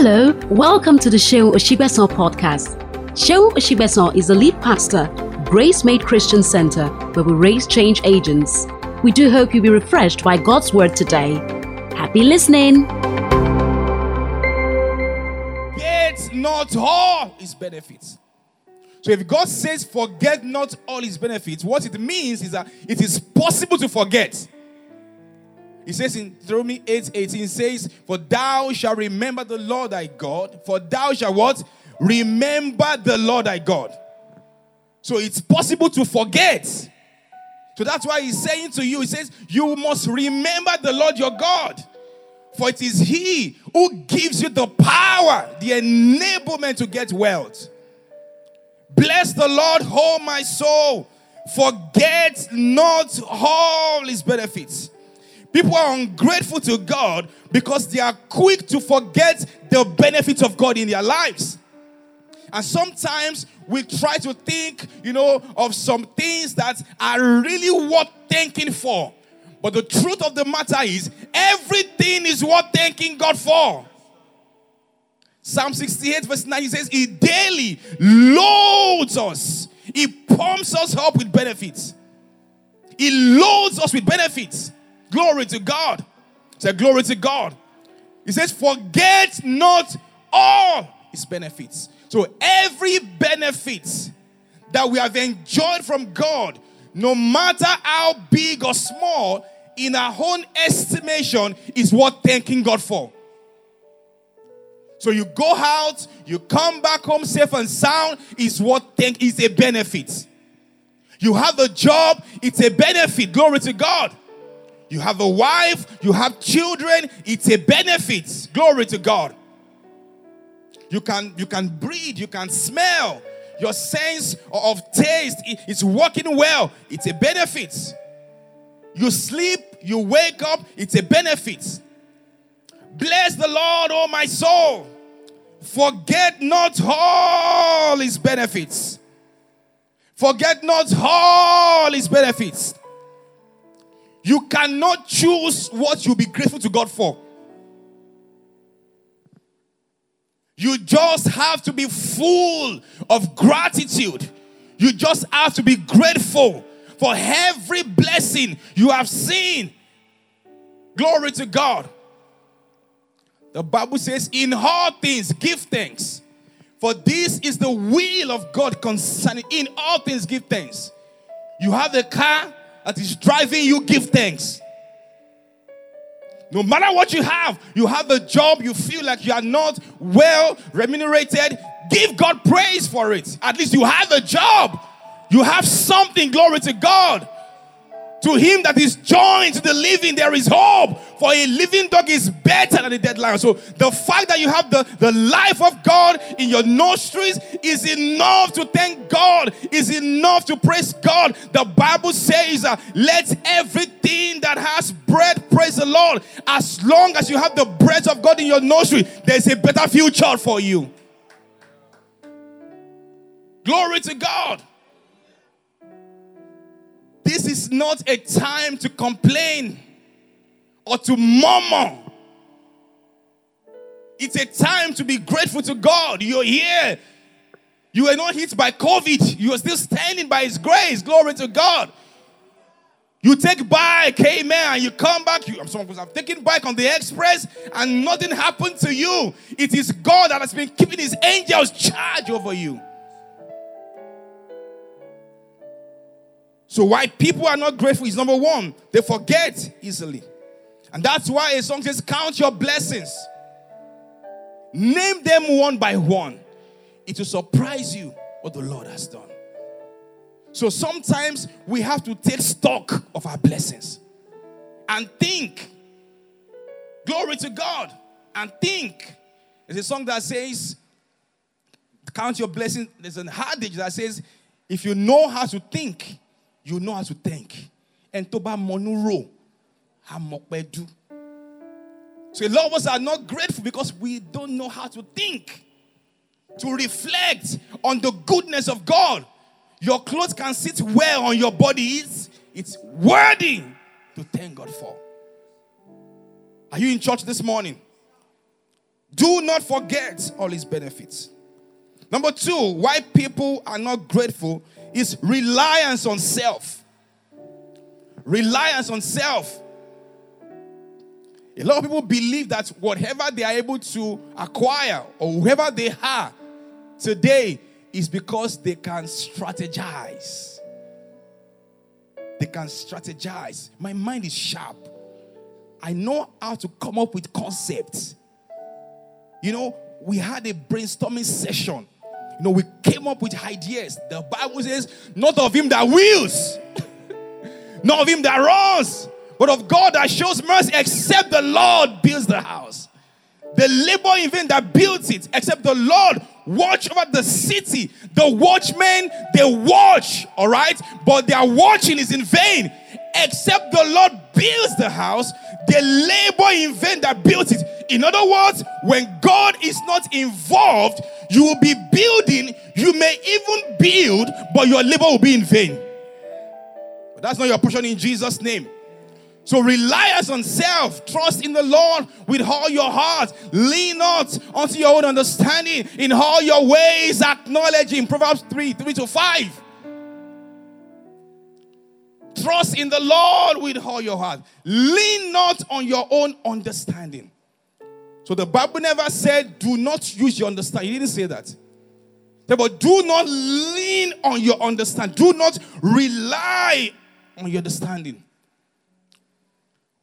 Hello, welcome to the Seun Osigbesan podcast. Seun Osigbesan is the lead pastor, Gracemade Christian Center, where we raise change agents. We do hope you'll be refreshed by God's word today. Happy listening. Get not all his benefits. So if God says, forget not all his benefits, what it means is that it is possible to forget. He says in Deuteronomy 8 18 says, For thou shalt remember the Lord thy God, for thou shalt what? Remember the Lord thy God. So it's possible to forget. So that's why he's saying to you, he says, You must remember the Lord your God. For it is he who gives you the power, the enablement to get wealth. Bless the Lord, oh my soul. Forget not all his benefits People are ungrateful to God because they are quick to forget the benefits of God in their lives. And sometimes we try to think, you know, of some things that are really worth thanking for. But the truth of the matter is, everything is worth thanking God for. Psalm 68, verse 9, he says, He daily loads us, He pumps us up with benefits. He loads us with benefits. Glory to God. Say, glory to God. He says, forget not all his benefits. So every benefit that we have enjoyed from God, no matter how big or small, in our own estimation, is worth thanking God for. So you go out, you come back home safe and sound, is what thank is a benefit. You have a job, it's a benefit. Glory to God. You have a wife, you have children, it's a benefit. Glory to God. You can you can breathe, you can smell. Your sense of taste is working well. It's a benefit. You sleep, you wake up, it's a benefit. Bless the Lord, oh my soul. Forget not all his benefits. Forget not all his benefits. You cannot choose what you'll be grateful to God for. You just have to be full of gratitude. You just have to be grateful for every blessing you have seen. Glory to God. The Bible says, In all things, give thanks. For this is the will of God concerning. In all things, give thanks. You have a car, that is driving you, give thanks. No matter what you have, you have a job, you feel like you are not well remunerated, give God praise for it. At least you have a job, you have something, glory to God. To him that is joined to the living, there is hope. For a living dog is better than a dead lion. So the fact that you have the, the life of God in your nostrils is enough to thank God, is enough to praise God. The Bible says, uh, let everything that has breath praise the Lord. As long as you have the breath of God in your nostrils, there's a better future for you. Glory to God. This is not a time to complain or to murmur. It's a time to be grateful to God. You're here. You were not hit by COVID. You are still standing by His grace. Glory to God. You take bike, amen, and you come back. You, some of I'm taking bike on the express and nothing happened to you. It is God that has been keeping His angels charge over you. So, why people are not grateful is number one, they forget easily. And that's why a song says, Count your blessings, name them one by one. It will surprise you what the Lord has done. So, sometimes we have to take stock of our blessings and think. Glory to God and think. There's a song that says, Count your blessings. There's an adage that says, If you know how to think, you know how to think. And to monuro, do. So a lot of us are not grateful because we don't know how to think, to reflect on the goodness of God. Your clothes can sit well on your body. It's, it's worthy to thank God for. Are you in church this morning? Do not forget all his benefits. Number two, why people are not grateful is reliance on self. Reliance on self. A lot of people believe that whatever they are able to acquire or whoever they are today is because they can strategize. They can strategize. My mind is sharp. I know how to come up with concepts. You know, we had a brainstorming session. You know, we came up with ideas. The Bible says, not of him that wills, not of him that runs, but of God that shows mercy, except the Lord builds the house. The labor in vain that builds it, except the Lord watch over the city. The watchmen, they watch, all right? But their watching is in vain. Except the Lord builds the house, they labor in vain that builds it. In other words, when God is not involved, you will be building, you may even build, but your labor will be in vain. But that's not your portion in Jesus' name. So reliance on self, trust in the Lord with all your heart. Lean not onto your own understanding. In all your ways, acknowledge Him. Proverbs 3 3 to 5. Trust in the Lord with all your heart. Lean not on your own understanding. So the Bible never said, do not use your understanding. He didn't say that. But do not lean on your understanding. Do not rely on your understanding.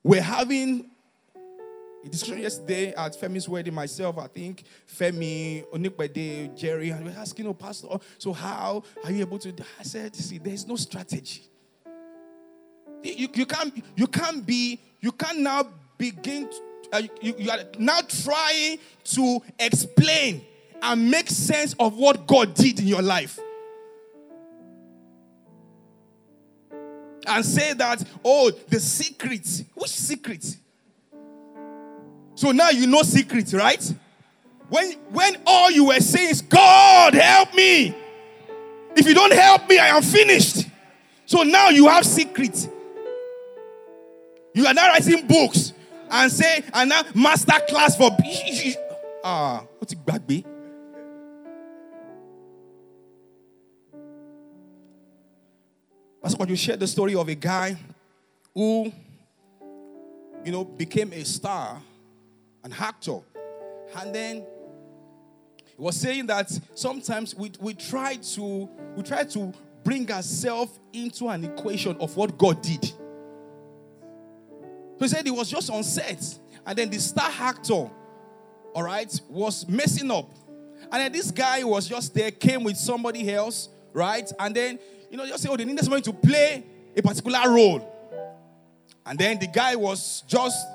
We're having a discussion yesterday at Femi's wedding, myself, I think, Femi, Onikbede, Jerry, and we're asking, oh, Pastor, so how are you able to? I said, see, there's no strategy. You, you, can't, you can't be, you can now begin, to, uh, you, you are now trying to explain and make sense of what God did in your life. and say that, oh, the secret. Which secret? So now you know secret, right? When when all you were saying is, God, help me. If you don't help me, I am finished. So now you have secret. You are now writing books and say, and now master class for ah, what's it back be? Pastor, could you share the story of a guy who, you know, became a star, an actor, and then he was saying that sometimes we, we try to we try to bring ourselves into an equation of what God did. So he said he was just on set, and then the star actor, all right, was messing up. And then this guy was just there, came with somebody else, right? And then you know, just say, oh, they need somebody to play a particular role. And then the guy was just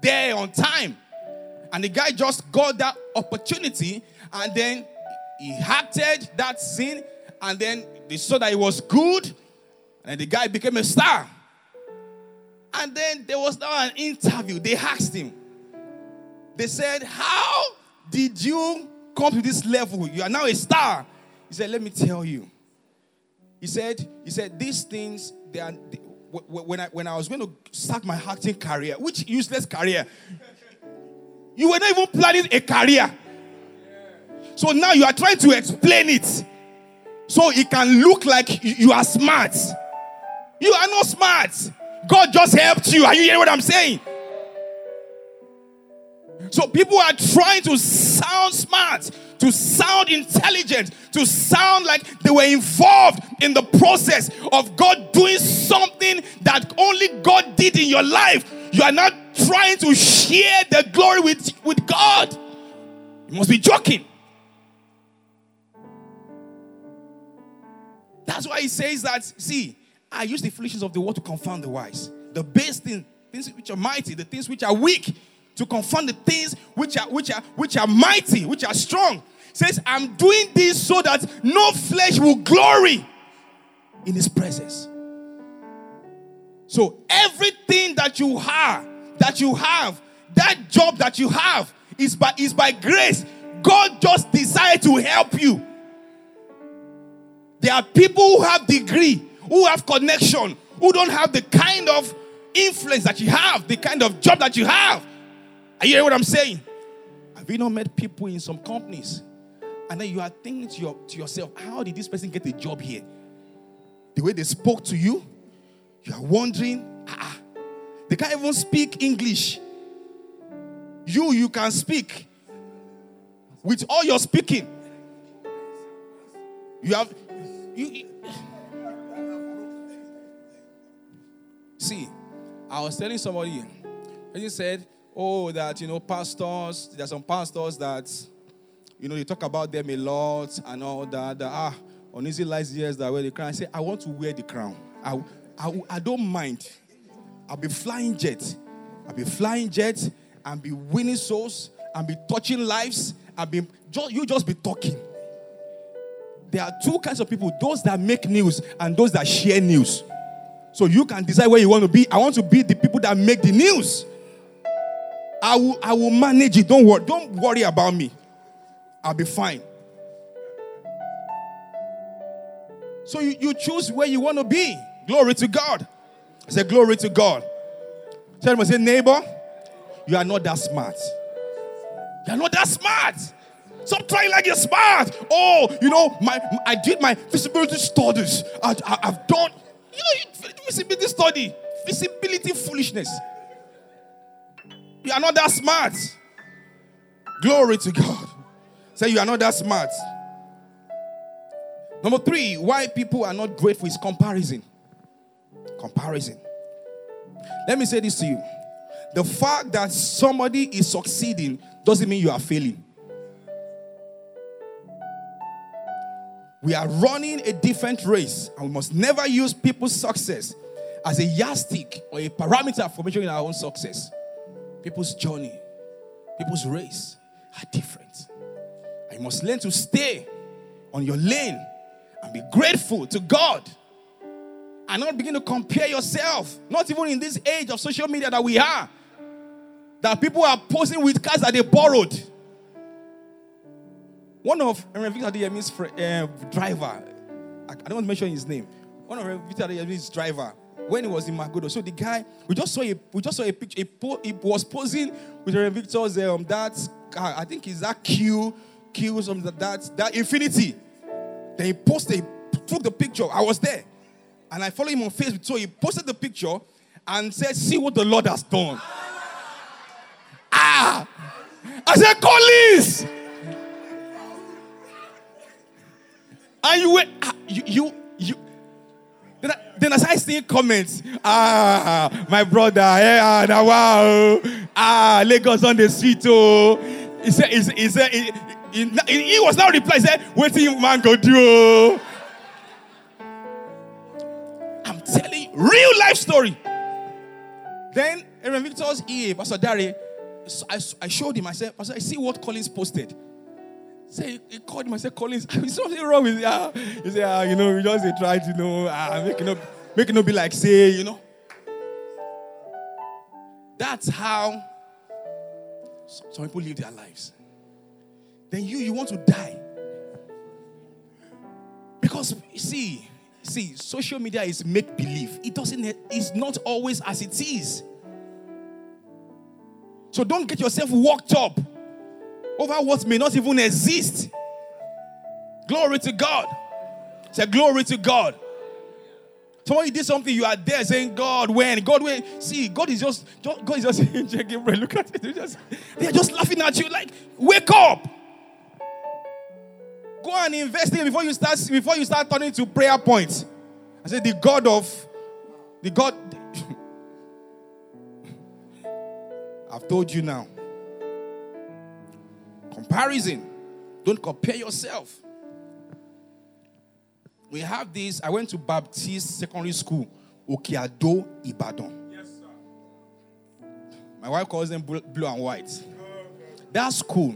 there on time. And the guy just got that opportunity. And then he acted that scene. And then they saw that it was good. And the guy became a star. And then there was now an interview. They asked him. They said, How did you come to this level? You are now a star. He said, Let me tell you. He said, he said, these things, they are, they, when, I, when I was going to start my acting career, which useless career? You were not even planning a career. So now you are trying to explain it so it can look like you are smart. You are not smart. God just helped you. Are you hearing what I'm saying? So people are trying to sound smart, to sound intelligent, to sound like they were involved in the process of God doing something that only God did in your life. You are not trying to share the glory with, with God. You must be joking. That's why he says that, see, I use the foolishness of the world to confound the wise. The base thing, things which are mighty, the things which are weak, to confound the things which are which are which are mighty, which are strong. Says, I'm doing this so that no flesh will glory in his presence. So everything that you have, that you have, that job that you have is by is by grace. God just decided to help you. There are people who have degree, who have connection, who don't have the kind of influence that you have, the kind of job that you have. Are you hearing what I'm saying? Have you not met people in some companies? And then you are thinking to, your, to yourself, how did this person get a job here? The way they spoke to you, you are wondering, ah, they can't even speak English. You, you can speak with all your speaking. You have, you, see, I was telling somebody, and he said, oh, that, you know, pastors, there are some pastors that, you know, they talk about them a lot and all that. that ah, on easy last years that wear the crown. I say, I want to wear the crown. I, I, I don't mind. I'll be flying jet. I'll be flying jet and be winning souls and be touching lives and be just, you just be talking. There are two kinds of people those that make news and those that share news. So you can decide where you want to be. I want to be the people that make the news. I will, I will manage it. Don't worry. Don't worry about me. I'll be fine. So you, you choose where you want to be. Glory to God. I Say glory to God. Tell me, say, neighbor, you are not that smart. You are not that smart. Stop trying like you're smart. Oh, you know, my I did my feasibility studies. I, I, have done, you know, feasibility study, feasibility foolishness. You are not that smart. Glory to God. Say you are not that smart. Number three, why people are not grateful is comparison. Comparison. Let me say this to you. The fact that somebody is succeeding doesn't mean you are failing. We are running a different race, and we must never use people's success as a yardstick or a parameter for measuring our own success. People's journey, people's race are different. And you must learn to stay on your lane and be grateful to God and not begin to compare yourself. Not even in this age of social media that we are, that people are posing with cars that they borrowed. One of Victor Adeyemi's uh, driver, I, don't want to mention his name. One of Victor Adeyemi's driver, when he was in Magodo, so the guy, we just saw a, we just saw a picture. He, was posing with Reverend Victor's um, that car. I think is that Q, Q something that that Infiniti. Then he posted, he took the picture. I was there, and I followed him on Facebook. So he posted the picture and said, "See what the Lord has done." ah, I said, "Collins." And you went, ah, you, you, you. Then, I, then as I see comments, ah, my brother, yeah, now wow, ah, Lagos on the street, oh. He said, he said, he, he, he, he was now reply, he said, do man go do? I'm telling you, real life story. Then Aaron Victor's EA, Pastor Dari, I, I showed him, I said, Pastor, I see what Collins posted. Say, he called him. I said, Collins, is something wrong with you? He said, ah, you know, we just try to, you know, ah, make it up, make not be like say, you know. That's how some people live their lives. Then you, you want to die. Because see, see, social media is make believe. It doesn't, it's not always as it is. So don't get yourself worked up over what may not even exist. Glory to God. Say, Glory to God. Somebody did something, you are there saying, God, when? God, when? See, God is just, God is just checking, look at it. They're just, they're just laughing at you like, wake up. Go and invest in before you start before you start turning to prayer points. I said, the God of the God. I've told you now. Comparison. Don't compare yourself. We have this. I went to Baptist Secondary School, Okeado, Ibadan. Yes, sir. My wife calls them blue and white. That's cool.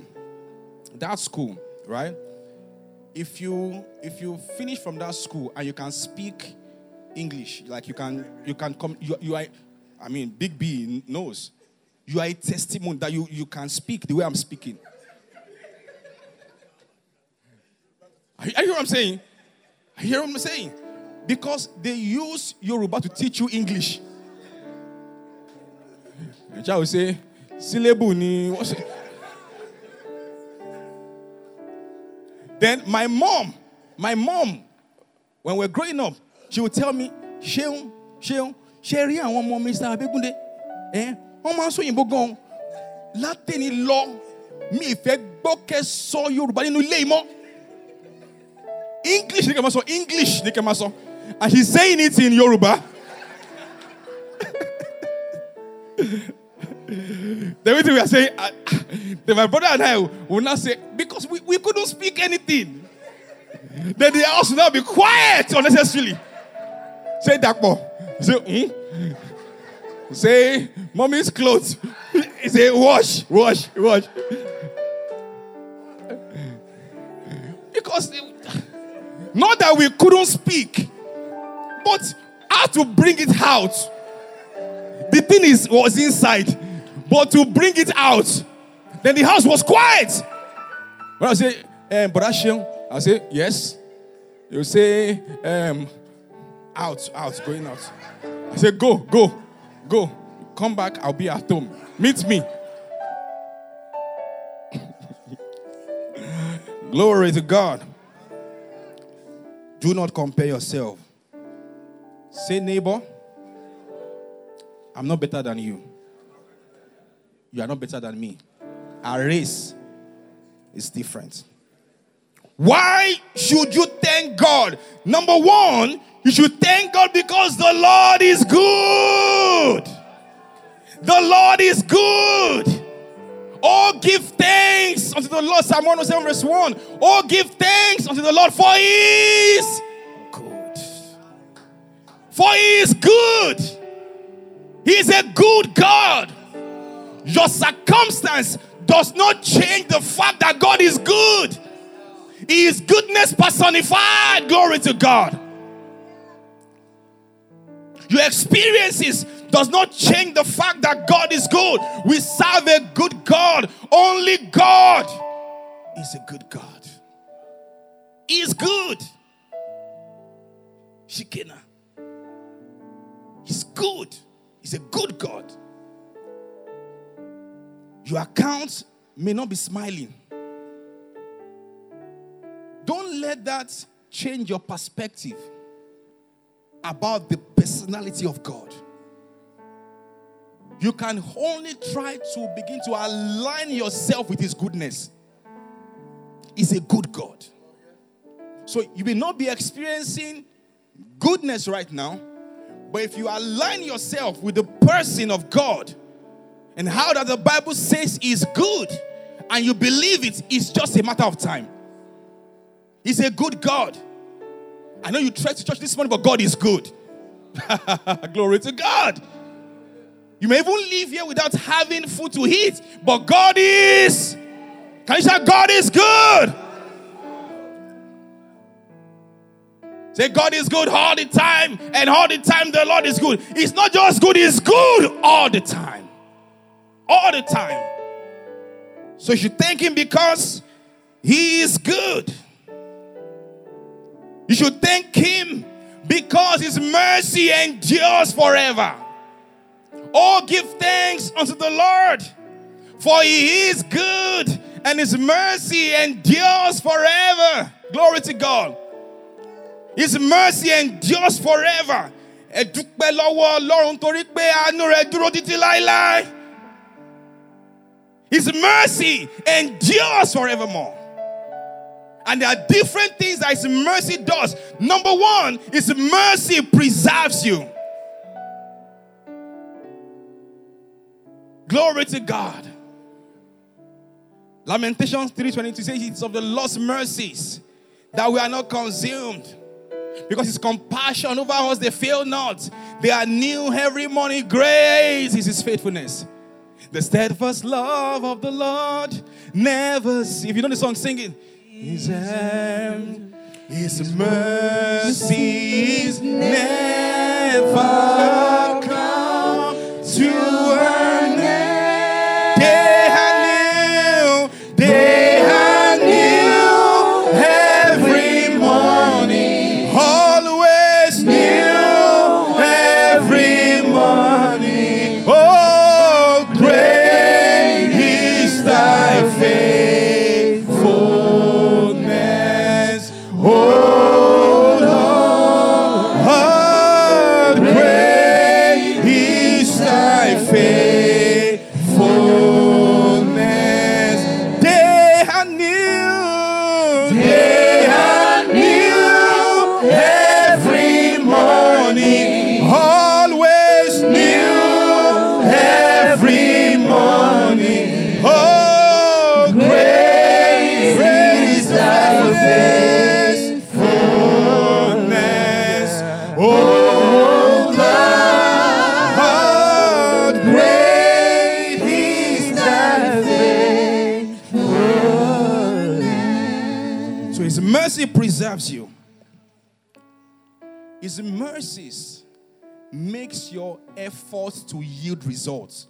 That's cool, right? If you if you finish from that school and you can speak English, like you can you can come you, you are I mean Big B knows you are a testimony that you, you can speak the way I'm speaking. You hear what I'm saying? I hear what I'm saying? Because they use Yoruba to teach you English. The child will say, syllable ni. Then my mom, my mom, when we're growing up, she would tell me, Seun, Seun, Sherry and one more Mr. Abegunde. Eh? Wọ́n máa ń sọ òyìnbó gan. Látẹ̀ni lọ, mi ìfẹ́ gbọ́ kẹ́ sọ Yorùbá nínú ilé ìmọ̀. English kẹ́ English kẹ́. And she's saying it in Yoruba. The way we are saying, uh, my brother and I will not say, because we, we couldn't speak anything. Then the house will now be quiet unnecessarily. Say Dakpo. Say, hmm? Say, mommy's clothes. Say, wash, wash, wash. Because not that we couldn't speak, but how to bring it out. The thing is was inside, but to bring it out, then the house was quiet. When I say, um, Brashion, I say, yes. You say, um, out, out, going out. I say, go, go, go. Come back, I'll be at home. Meet me. Glory to God. Do not compare yourself. Say, neighbor, I'm not better than you. You are not better than me. Our race is different. Why should you thank God? Number one, you should thank God because the Lord is good. The Lord is good. Oh, give thanks unto the Lord. Psalm 107, verse 1. Oh, give thanks unto the Lord, for He is good. For He is good. He is a good God. Your circumstance does not change the fact that God is good. He is goodness personified. Glory to God. Your experiences does not change the fact that God is good. We serve a good God. Only God is a good God. He is good. Shikena. He's good. He's a good God. Your account may not be smiling. Don't let that change your perspective about the personality of God. You can only try to begin to align yourself with His goodness. He's a good God. So you may not be experiencing goodness right now, but if you align yourself with the person of God and how that the Bible says is good, and you believe it, it's just a matter of time. He's a good God. I know you tried to church this morning, but God is good. Glory to God. You may even leave here without having food to eat, but God is. Can you say, God is good? Say, God is good all the time, and all the time the Lord is good. It's not just good, He's good all the time. All the time. So you should thank Him because He is good. You should thank Him because His mercy endures forever. Oh, give thanks unto the Lord, for He is good and His mercy endures forever. Glory to God. His mercy endures forever. Ẹ dúpẹ́ lọ́wọ́ Ọlọ́run torí pé àánú rẹ̀ dúró títí láéláé. His mercy endures forevermore. And there are different things that His mercy does. Number one, His mercy preserves you. Glory to God. Lamentations 3:22 says it's of the Lord's mercies that we are not consumed. Because his compassion over us, they fail not. They are new every morning. Grace is his faithfulness. The steadfast love of the Lord never see. If you know the song, sing it. His, hand, his mercies never preserves you. His mercies makes your efforts to yield results.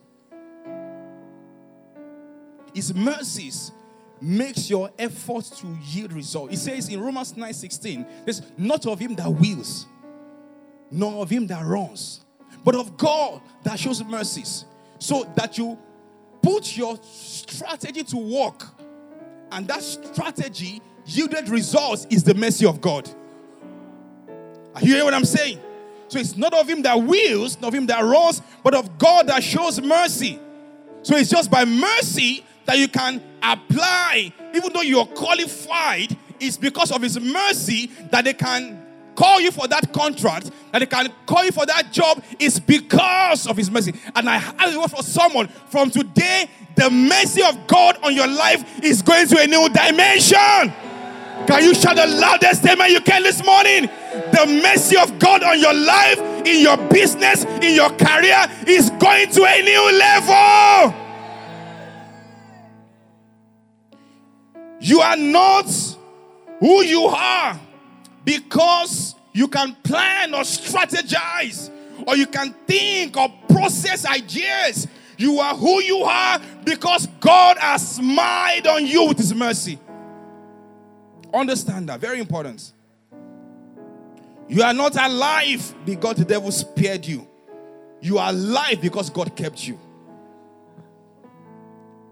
His mercies makes your efforts to yield results. It says in Romans 9:16, there's not of him that wills, nor of him that runs, but of God that shows mercies, so that you put your strategy to work, and that strategy yielded results is the mercy of God. Are you hearing what I'm saying? So it's not of him that wills, not of him that runs, but of God that shows mercy. So it's just by mercy that you can apply, even though you're qualified, it's because of his mercy that they can call you for that contract, that they can call you for that job, is because of his mercy. And I have word for someone from today, the mercy of God on your life is going to a new dimension. Can you shout the loudest amen you can this morning? The mercy of God on your life, in your business, in your career is going to a new level. You are not who you are because you can plan or strategize or you can think or process ideas. You are who you are because God has smiled on you with His mercy. Understand that. Very important. You are not alive because the devil spared you. You are alive because God kept you.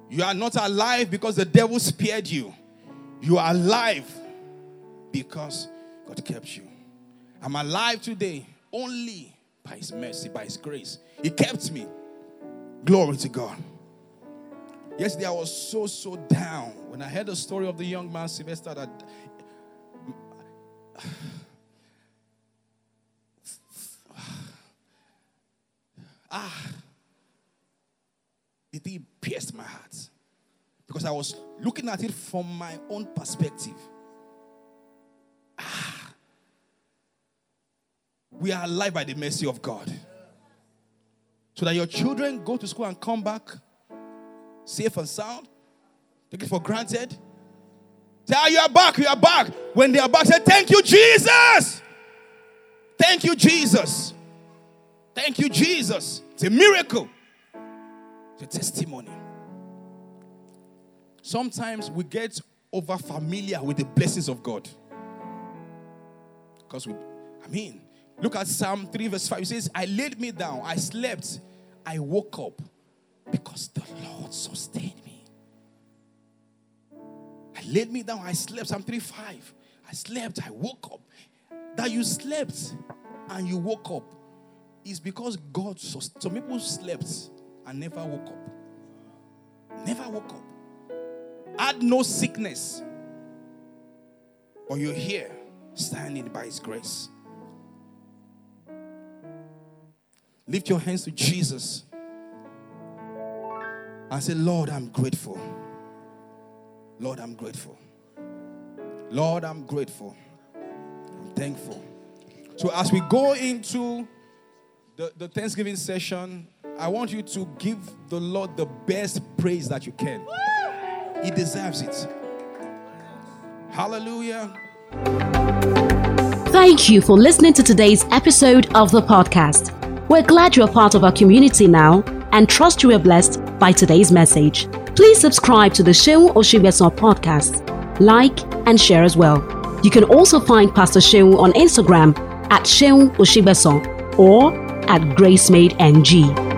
You are not alive because the devil spared you. You are alive because God kept you. I'm alive today only by His mercy, by His grace. He kept me. Glory to God. Yesterday I was so, so down when I heard the story of the young man Sylvester that. Ah, the thing pierced my heart because I was looking at it from my own perspective. Ah, we are alive by the mercy of God. So that your children go to school and come back safe and sound. Take it for granted. Say, ah, you are back, you are back. When they are back, say, Thank you, Jesus. Thank you, Jesus. Thank you, Jesus. It's a miracle. It's a testimony. Sometimes we get over familiar with the blessings of God. Because we, I mean, look at Psalm 3, verse 5. It says, I laid me down, I slept, I woke up because the Lord sustained me. I laid me down, I slept. Psalm 3, 5. I slept, I woke up. That you slept and you woke up is because God sustained. Some people slept and never woke up. Never woke up had no sickness. But you're here standing by His grace. Lift your hands to Jesus and say, Lord, I'm grateful. Lord, I'm grateful. Lord, I'm grateful. I'm thankful. So, as we go into the, the Thanksgiving session, I want you to give the Lord the best praise that you can. He deserves it. Hallelujah. Thank you for listening to today's episode of the podcast. We're glad you're part of our community now and trust you are blessed by today's message. Please subscribe to the Seun Osigbesan podcast, like, and share as well. You can also find Pastor Seun on Instagram at Seun Osigbesan or at GraceMadeNG.